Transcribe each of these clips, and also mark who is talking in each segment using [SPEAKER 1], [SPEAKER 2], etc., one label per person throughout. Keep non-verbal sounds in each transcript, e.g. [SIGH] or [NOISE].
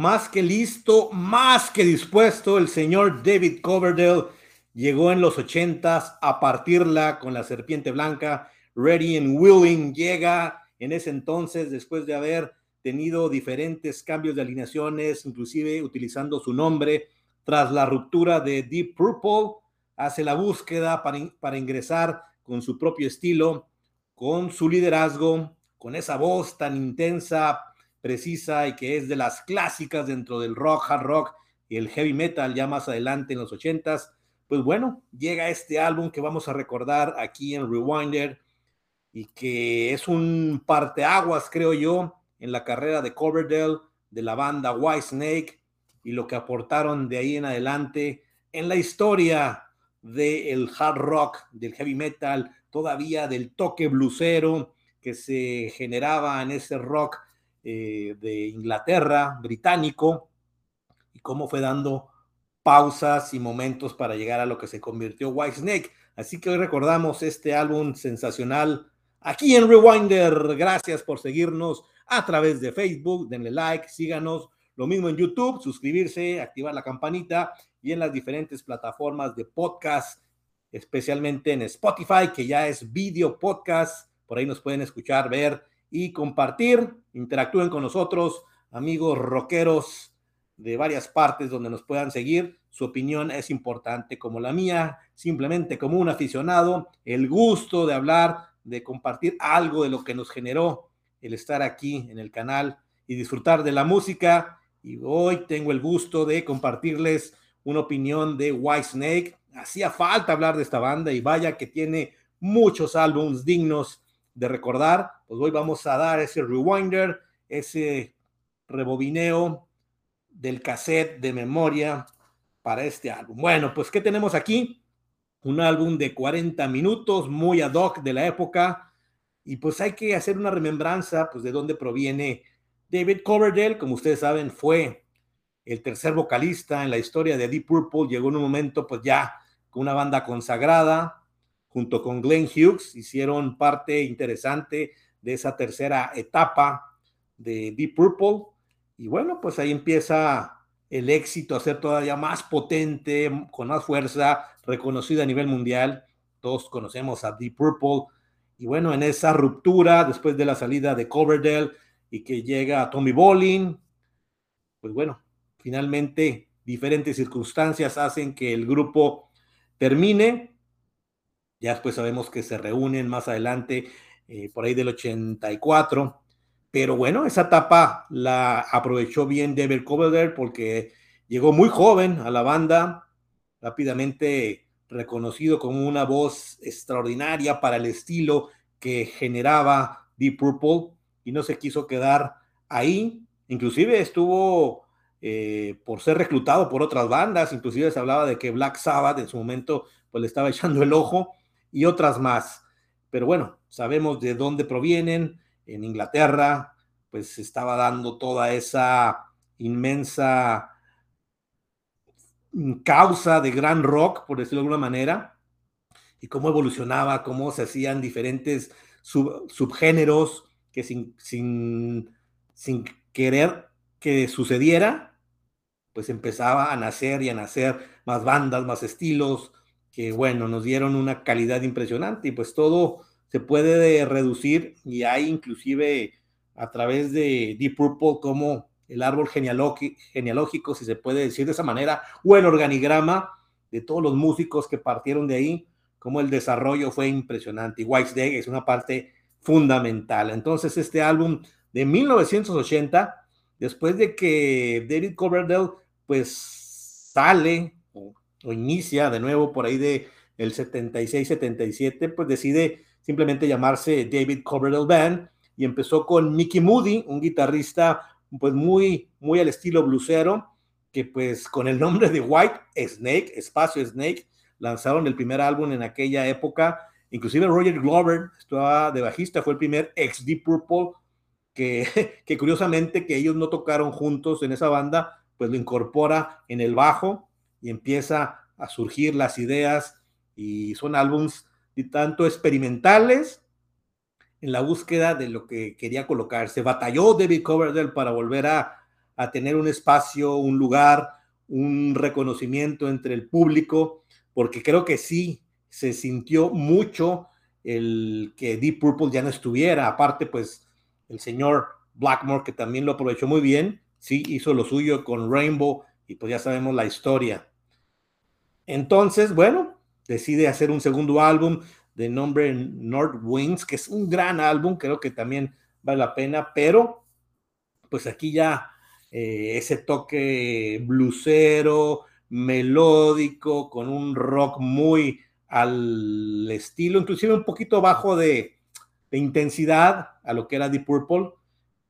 [SPEAKER 1] Más que listo, más que dispuesto, el señor David Coverdale llegó en los ochentas a partirla con la serpiente blanca. Ready and Willing llega en ese entonces, después de haber tenido diferentes cambios de alineaciones, inclusive utilizando su nombre, tras la ruptura de Deep Purple, hace la búsqueda para ingresar con su propio estilo, con su liderazgo, con esa voz tan intensa, precisa y que es de las clásicas dentro del rock, hard rock y el heavy metal ya más adelante en los ochentas, pues bueno, llega este álbum que vamos a recordar aquí en Rewinder y que es un parteaguas, creo yo, en la carrera de Coverdale, de la banda White Snake y lo que aportaron de ahí en adelante en la historia del hard rock, del heavy metal, todavía del toque blusero que se generaba en ese rock eh, de Inglaterra, británico, y cómo fue dando pausas y momentos para llegar a lo que se convirtió White Snake. Así que hoy recordamos este álbum sensacional aquí en Rewinder. Gracias por seguirnos a través de Facebook. Denle like, síganos. Lo mismo en YouTube, suscribirse, activar la campanita y en las diferentes plataformas de podcast, especialmente en Spotify, que ya es video podcast. Por ahí nos pueden escuchar, ver y compartir. Interactúen con nosotros, amigos rockeros de varias partes donde nos puedan seguir. Su opinión es importante como la mía, simplemente como un aficionado, el gusto de hablar, de compartir algo de lo que nos generó el estar aquí en el canal y disfrutar de la música. Y hoy tengo el gusto de compartirles una opinión de White Snake. Hacía falta hablar de esta banda y vaya que tiene muchos álbumes dignos de recordar, pues hoy vamos a dar ese rewinder, ese rebobineo del cassette de memoria para este álbum. Bueno, pues ¿qué tenemos aquí? Un álbum de 40 minutos, muy ad hoc de la época, y pues hay que hacer una remembranza pues de dónde proviene David Coverdale, como ustedes saben, fue el tercer vocalista en la historia de Deep Purple, llegó en un momento pues ya con una banda consagrada, junto con Glenn Hughes, hicieron parte interesante de esa tercera etapa de Deep Purple. Y bueno, pues ahí empieza el éxito a ser todavía más potente, con más fuerza, reconocido a nivel mundial. Todos conocemos a Deep Purple. Y bueno, en esa ruptura, después de la salida de Coverdale y que llega Tommy Bolin, pues bueno, finalmente diferentes circunstancias hacen que el grupo termine ya después sabemos que se reúnen más adelante, eh, por ahí del 84. Pero bueno, esa etapa la aprovechó bien David Coverdale porque llegó muy joven a la banda, rápidamente reconocido como una voz extraordinaria para el estilo que generaba Deep Purple y no se quiso quedar ahí. Inclusive estuvo eh, por ser reclutado por otras bandas, inclusive se hablaba de que Black Sabbath en su momento pues le estaba [LAUGHS] echando el ojo y otras más. Pero bueno, sabemos de dónde provienen. En Inglaterra, pues estaba dando toda esa inmensa causa de gran rock, por decirlo de alguna manera, y cómo evolucionaba, cómo se hacían diferentes subgéneros que sin, sin, sin querer que sucediera, pues empezaba a nacer y a nacer más bandas, más estilos, que bueno, nos dieron una calidad impresionante y pues todo se puede reducir y hay inclusive a través de Deep Purple como el árbol genealógico, si se puede decir de esa manera, o el organigrama de todos los músicos que partieron de ahí, como el desarrollo fue impresionante. Y White es una parte fundamental. Entonces, este álbum de 1980, después de que David Coverdale, pues sale o inicia de nuevo por ahí de el 76-77, pues decide simplemente llamarse David Coverdale Band y empezó con Mickey Moody, un guitarrista pues muy, muy al estilo blusero, que pues con el nombre de White Snake, Espacio Snake, lanzaron el primer álbum en aquella época. Inclusive Roger Glover estaba de bajista, fue el primer ex Deep Purple, que, [LAUGHS] que curiosamente que ellos no tocaron juntos en esa banda, pues lo incorpora en el bajo y empieza a surgir las ideas y son álbums tanto experimentales en la búsqueda de lo que quería colocarse. Batalló David Coverdale para volver a, a tener un espacio, un lugar, un reconocimiento entre el público, porque creo que sí se sintió mucho el que Deep Purple ya no estuviera. Aparte, pues el señor Blackmore, que también lo aprovechó muy bien, sí hizo lo suyo con Rainbow y pues ya sabemos la historia. Entonces, bueno, decide hacer un segundo álbum de nombre North Wings, que es un gran álbum, creo que también vale la pena, pero pues aquí ya eh, ese toque blusero, melódico, con un rock muy al estilo, inclusive un poquito bajo de, intensidad a lo que era Deep Purple.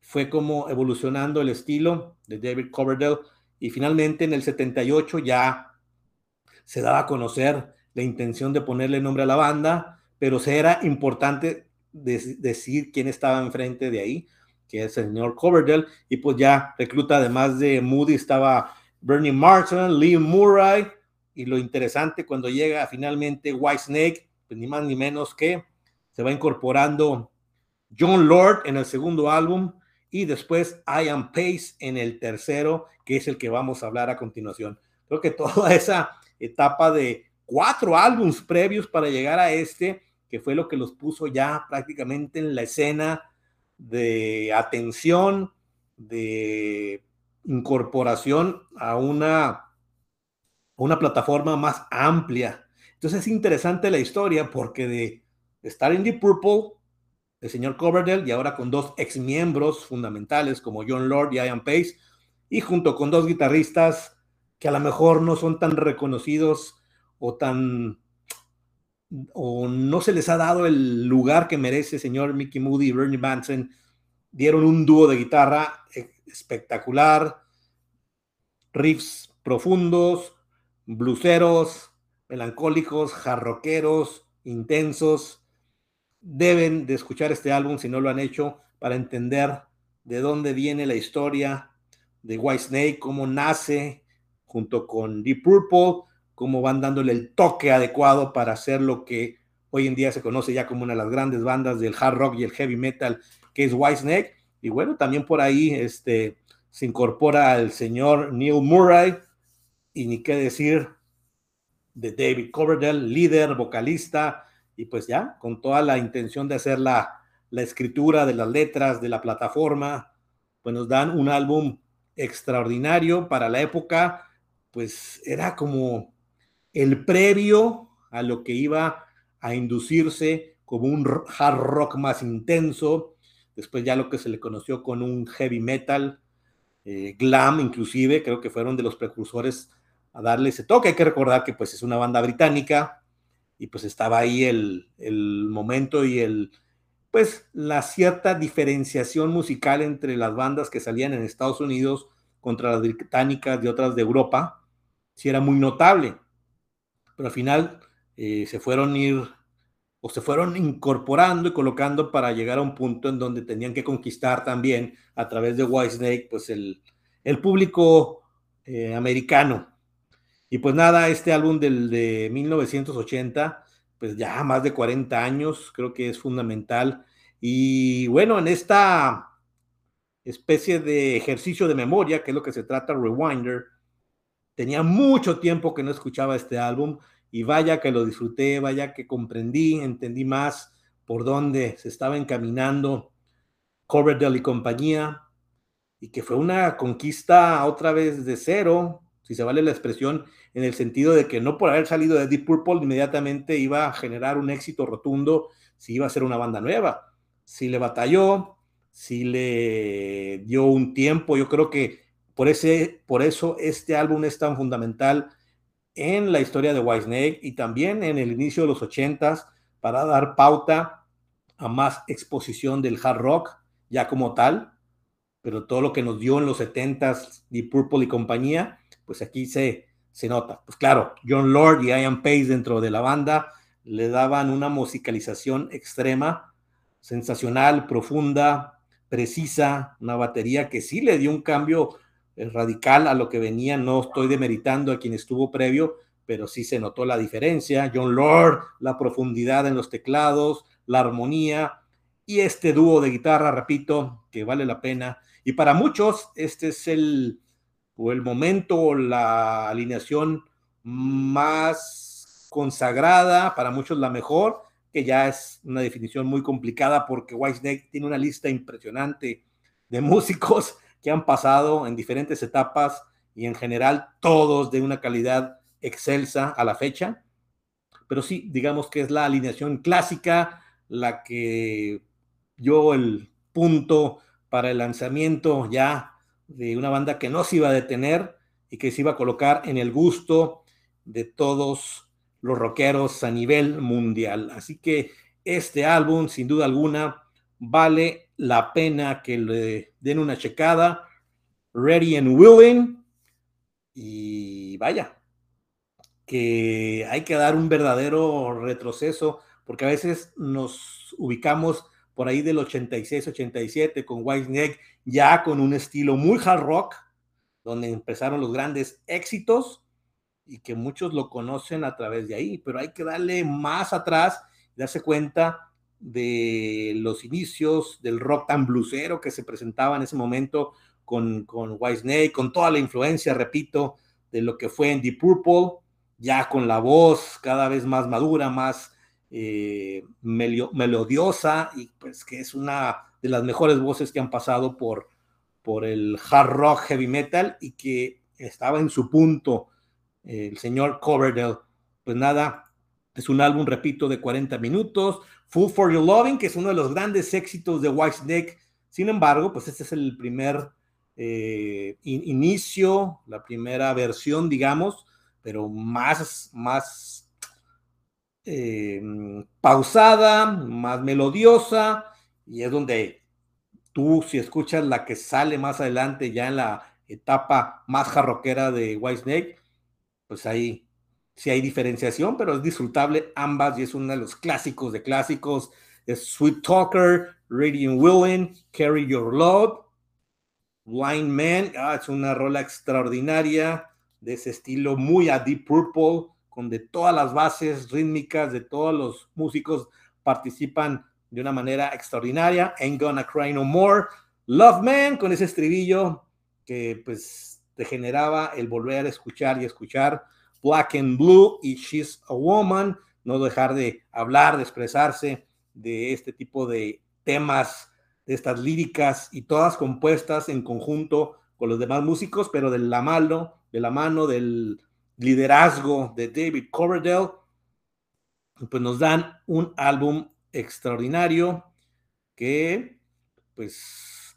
[SPEAKER 1] Fue como evolucionando el estilo de David Coverdale y finalmente en el 78 ya se daba a conocer la intención de ponerle nombre a la banda, pero se era importante decir quién estaba enfrente de ahí, que es el señor Coverdale, y pues ya recluta además de Moody estaba Bernie Martin, Lee Murray, y lo interesante cuando llega finalmente White Snake, pues ni más ni menos que se va incorporando John Lord en el segundo álbum y después Ian Pace en el tercero, que es el que vamos a hablar a continuación. Creo que toda esa etapa de cuatro álbums previos para llegar a este, que fue lo que los puso ya prácticamente en la escena de atención, de incorporación a una una plataforma más amplia. Entonces es interesante la historia porque de estar en Deep Purple, el señor Coverdale, y ahora con dos ex miembros fundamentales como John Lord y Ian Pace, y junto con dos guitarristas que a lo mejor no son tan reconocidos o tan o no se les ha dado el lugar que merece señor Mickey Moody y Bernie Manson, dieron un dúo de guitarra espectacular, riffs profundos, bluseros, melancólicos, jarroqueros, intensos. Deben de escuchar este álbum si no lo han hecho para entender de dónde viene la historia de White Snake, cómo nace junto con Deep Purple, cómo van dándole el toque adecuado para hacer lo que hoy en día se conoce ya como una de las grandes bandas del hard rock y el heavy metal, que es White Snake. Y bueno, también por ahí este, se incorpora el señor Neil Murray, y ni qué decir de David Coverdale, líder, vocalista, y pues ya, con toda la intención de hacer la, la escritura de las letras de la plataforma, pues nos dan un álbum extraordinario para la época, pues era como el previo a lo que iba a inducirse como un hard rock más intenso, después ya lo que se le conoció con un heavy metal, eh, glam inclusive, creo que fueron de los precursores a darle ese toque. Hay que recordar que pues es una banda británica y pues estaba ahí el, el momento y el, pues la cierta diferenciación musical entre las bandas que salían en Estados Unidos contra las británicas y otras de Europa, sí era muy notable. Pero al final eh, se fueron ir o se fueron incorporando y colocando para llegar a un punto en donde tenían que conquistar también a través de Whitesnake, pues el, el público eh, americano. Y pues nada, este álbum del de 1980, pues ya más de 40 años, creo que es fundamental. Y bueno, en esta especie de ejercicio de memoria, que es lo que se trata Rewinder, tenía mucho tiempo que no escuchaba este álbum y vaya que lo disfruté, vaya que comprendí, entendí más por dónde se estaba encaminando Coverdale y compañía, y que fue una conquista otra vez de cero, si se vale la expresión, en el sentido de que no por haber salido de Deep Purple inmediatamente iba a generar un éxito rotundo si iba a ser una banda nueva. Si le batalló, si le dio un tiempo, yo creo que por, ese, por eso este álbum es tan fundamental en la historia de Whitesnake y también en el inicio de los ochentas para dar pauta a más exposición del hard rock ya como tal, pero todo lo que nos dio en los setentas Deep Purple y compañía, pues aquí se, se nota. Pues claro, John Lord y Ian Pace dentro de la banda le daban una musicalización extrema, sensacional, profunda, precisa, una batería que sí le dio un cambio radical a lo que venía. No estoy demeritando a quien estuvo previo, pero sí se notó la diferencia. John Lord, la profundidad en los teclados, la armonía, y este dúo de guitarra, repito, que vale la pena. Y para muchos, este es el, o el momento, la alineación más consagrada, para muchos la mejor, que ya es una definición muy complicada porque Whitesnake tiene una lista impresionante de músicos que han pasado en diferentes etapas y en general todos de una calidad excelsa a la fecha. Pero sí, digamos que es la alineación clásica, la que yo el punto para el lanzamiento ya de una banda que no se iba a detener y que se iba a colocar en el gusto de todos los rockeros a nivel mundial. Así que este álbum, sin duda alguna, vale la pena que le den una checada. Ready and Willing. Y vaya, que hay que dar un verdadero retroceso, porque a veces nos ubicamos por ahí del 86-87 con Whitesnake, ya con un estilo muy hard rock, donde empezaron los grandes éxitos y que muchos lo conocen a través de ahí, pero hay que darle más atrás y darse cuenta de los inicios del rock tan blusero que se presentaba en ese momento con, con Whitesnake, con toda la influencia, repito, de lo que fue en Deep Purple, ya con la voz cada vez más madura, más eh, melodiosa y pues que es una de las mejores voces que han pasado por, por el hard rock heavy metal y que estaba en su punto el señor Coverdale. Pues nada, es un álbum, repito, de 40 minutos. Full for Your Loving, que es uno de los grandes éxitos de Whitesnake. Sin embargo, pues este es el primer eh, inicio, la primera versión, digamos, pero más, más eh, pausada, más melodiosa, y es donde tú, si escuchas la que sale más adelante, ya en la etapa más jarroquera de Whitesnake, pues ahí sí hay diferenciación, pero es disfrutable ambas y es uno de los clásicos de clásicos. Es Sweet Talker, Radiant Willing, Carry Your Love, Blind Man, ah, es una rola extraordinaria de ese estilo muy a Deep Purple, con de todas las bases rítmicas de todos los músicos participan de una manera extraordinaria. Ain't Gonna Cry No More. Love Man con ese estribillo que pues te generaba el volver a escuchar y escuchar. Black and Blue y She's a Woman. No dejar de hablar, de expresarse de este tipo de temas, de estas líricas y todas compuestas en conjunto con los demás músicos, pero de la mano, de la mano del liderazgo de David Coverdale, pues nos dan un álbum extraordinario que, pues,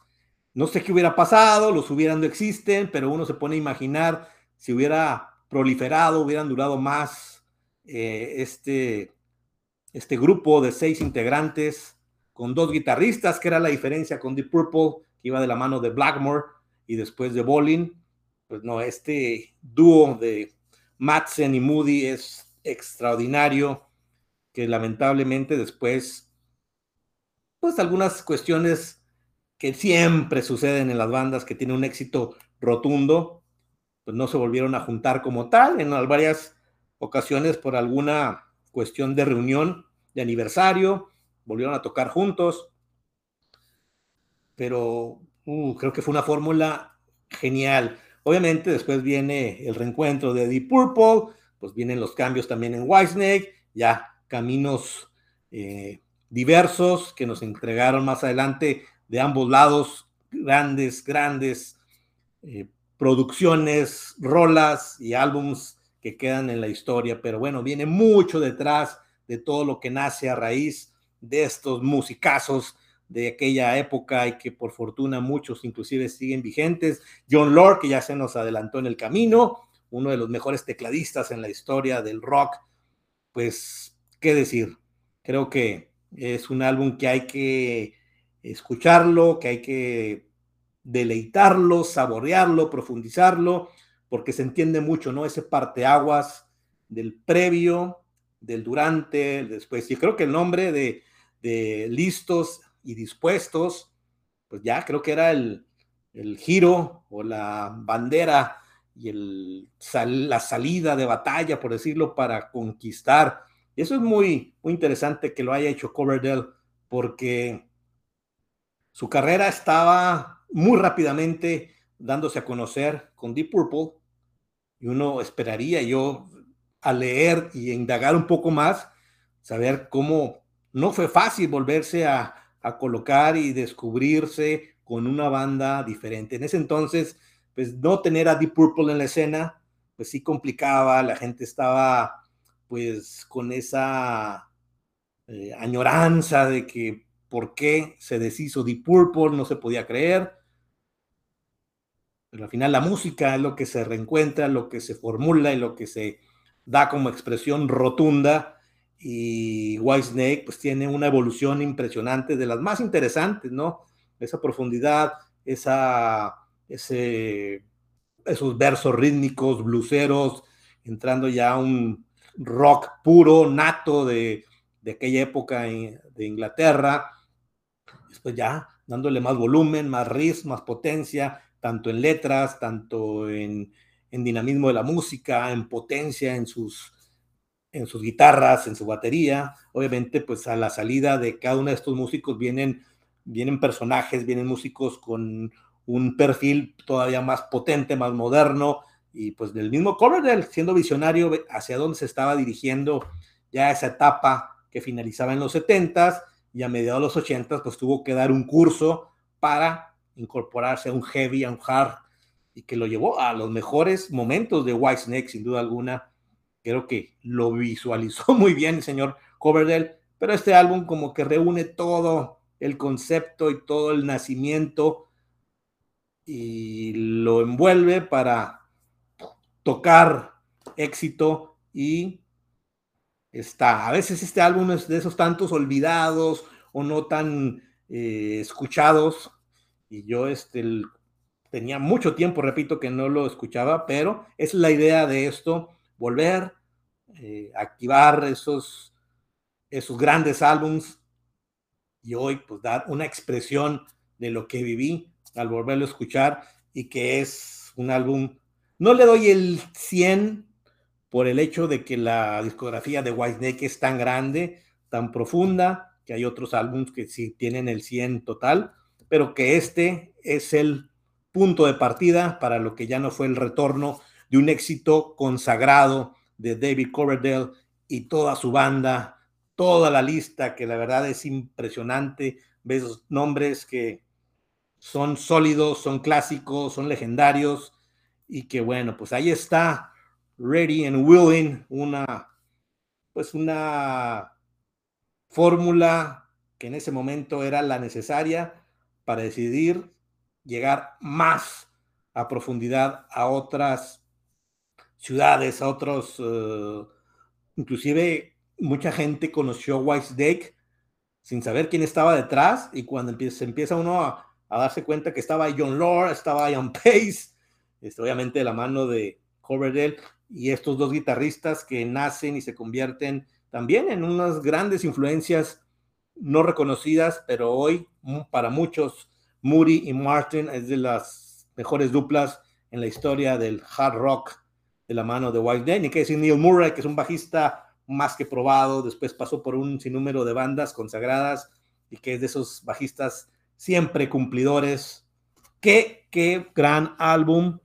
[SPEAKER 1] no sé qué hubiera pasado, los hubieran no existen, pero uno se pone a imaginar si hubiera proliferado, hubieran durado más eh, este, este grupo de seis integrantes con dos guitarristas, que era la diferencia con Deep Purple, que iba de la mano de Blackmore y después de Bolin. Pues no, este dúo de Madsen y Moody es extraordinario, que lamentablemente después, pues algunas cuestiones que siempre suceden en las bandas que tienen un éxito rotundo, pues no se volvieron a juntar como tal en varias ocasiones por alguna cuestión de reunión de aniversario, volvieron a tocar juntos, pero uh, creo que fue una fórmula genial. Obviamente después viene el reencuentro de Deep Purple, pues vienen los cambios también en Whitesnake, ya caminos eh, diversos que nos entregaron más adelante de ambos lados, grandes, grandes eh, producciones, rolas y álbums que quedan en la historia, pero bueno, viene mucho detrás de todo lo que nace a raíz de estos musicazos de aquella época y que por fortuna muchos inclusive siguen vigentes. John Lord, que ya se nos adelantó en el camino, uno de los mejores tecladistas en la historia del rock. Pues, ¿qué decir? Creo que es un álbum que hay que escucharlo, que hay que deleitarlo, saborearlo, profundizarlo, porque se entiende mucho, ¿no? Ese parteaguas del previo, del durante, después. Y creo que el nombre de, de Listos y dispuestos, pues ya creo que era el, giro o la bandera y el, la salida de batalla, por decirlo, para conquistar. Eso es muy, muy interesante que lo haya hecho Coverdale, porque su carrera estaba muy rápidamente dándose a conocer con Deep Purple y uno esperaría yo a leer y indagar un poco más, saber cómo no fue fácil volverse a, colocar y descubrirse con una banda diferente. En ese entonces, pues no tener a Deep Purple en la escena, pues sí complicaba, la gente estaba pues con esa eh, añoranza de que por qué se deshizo Deep Purple, no se podía creer. Pero al final la música es lo que se reencuentra, lo que se formula y lo que se da como expresión rotunda. Y Whitesnake pues tiene una evolución impresionante, de las más interesantes, ¿no? Esa profundidad, esa, ese, esos versos rítmicos, bluseros, entrando ya a un rock puro, nato de, de aquella época de Inglaterra. Después ya dándole más volumen, más riff, más potencia, tanto en letras, tanto en, dinamismo de la música, en potencia, en sus, en sus guitarras, en su batería. Obviamente, pues a la salida de cada uno de estos músicos vienen, vienen personajes, vienen músicos con un perfil todavía más potente, más moderno, y pues del mismo Coverdale, siendo visionario hacia dónde se estaba dirigiendo ya esa etapa que finalizaba en los 70s y a mediados de los 80s pues tuvo que dar un curso para incorporarse a un heavy, a un hard, y que lo llevó a los mejores momentos de Whitesnake, sin duda alguna. Creo que lo visualizó [LAUGHS] muy bien el señor Coverdale, pero este álbum como que reúne todo el concepto y todo el nacimiento y lo envuelve para tocar éxito y está. A veces este álbum es de esos tantos olvidados o no tan eh, escuchados y yo este, tenía mucho tiempo, repito, que no lo escuchaba, pero es la idea de esto, volver, eh, activar esos, esos grandes álbums y hoy pues dar una expresión de lo que viví al volverlo a escuchar y que es un álbum, no le doy el 100 por el hecho de que la discografía de Whitesnake es tan grande, tan profunda, que hay otros álbumes que sí tienen el 100 total, pero que este es el punto de partida para lo que ya no fue el retorno de un éxito consagrado de David Coverdale y toda su banda, toda la lista, que la verdad es impresionante. Ves nombres que son sólidos, son clásicos, son legendarios y que bueno, pues ahí está Ready and Willing, una pues una fórmula que en ese momento era la necesaria para decidir llegar más a profundidad a otras ciudades, a otros, eh, inclusive mucha gente conoció Whitesnake sin saber quién estaba detrás y cuando empieza, empieza uno a, darse cuenta que estaba John Lord, estaba Ian Pace, este, obviamente de la mano de Coverdale y estos dos guitarristas que nacen y se convierten también en unas grandes influencias no reconocidas, pero hoy para muchos, Moody y Martin es de las mejores duplas en la historia del hard rock de la mano de White Day. Ni que decir Neil Murray, que es un bajista más que probado, después pasó por un sinnúmero de bandas consagradas y que es de esos bajistas siempre cumplidores. Qué, qué gran álbum,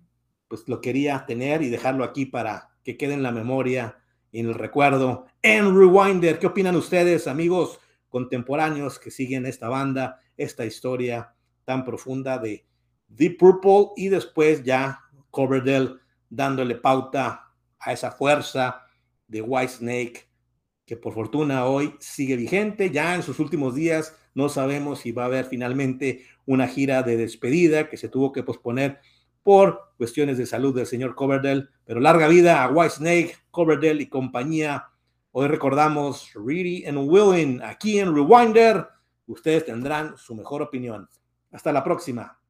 [SPEAKER 1] pues lo quería tener y dejarlo aquí para que quede en la memoria y en el recuerdo. En Rewinder, ¿qué opinan ustedes, amigos? contemporáneos que siguen esta banda, esta historia tan profunda de Deep Purple y después ya Coverdale dándole pauta a esa fuerza de White Snake que por fortuna hoy sigue vigente. Ya en sus últimos días no sabemos si va a haber finalmente una gira de despedida que se tuvo que posponer por cuestiones de salud del señor Coverdale, pero larga vida a White Snake, Coverdale y compañía Hoy recordamos Ready and Willing aquí en Rewinder. Ustedes tendrán su mejor opinión. Hasta la próxima.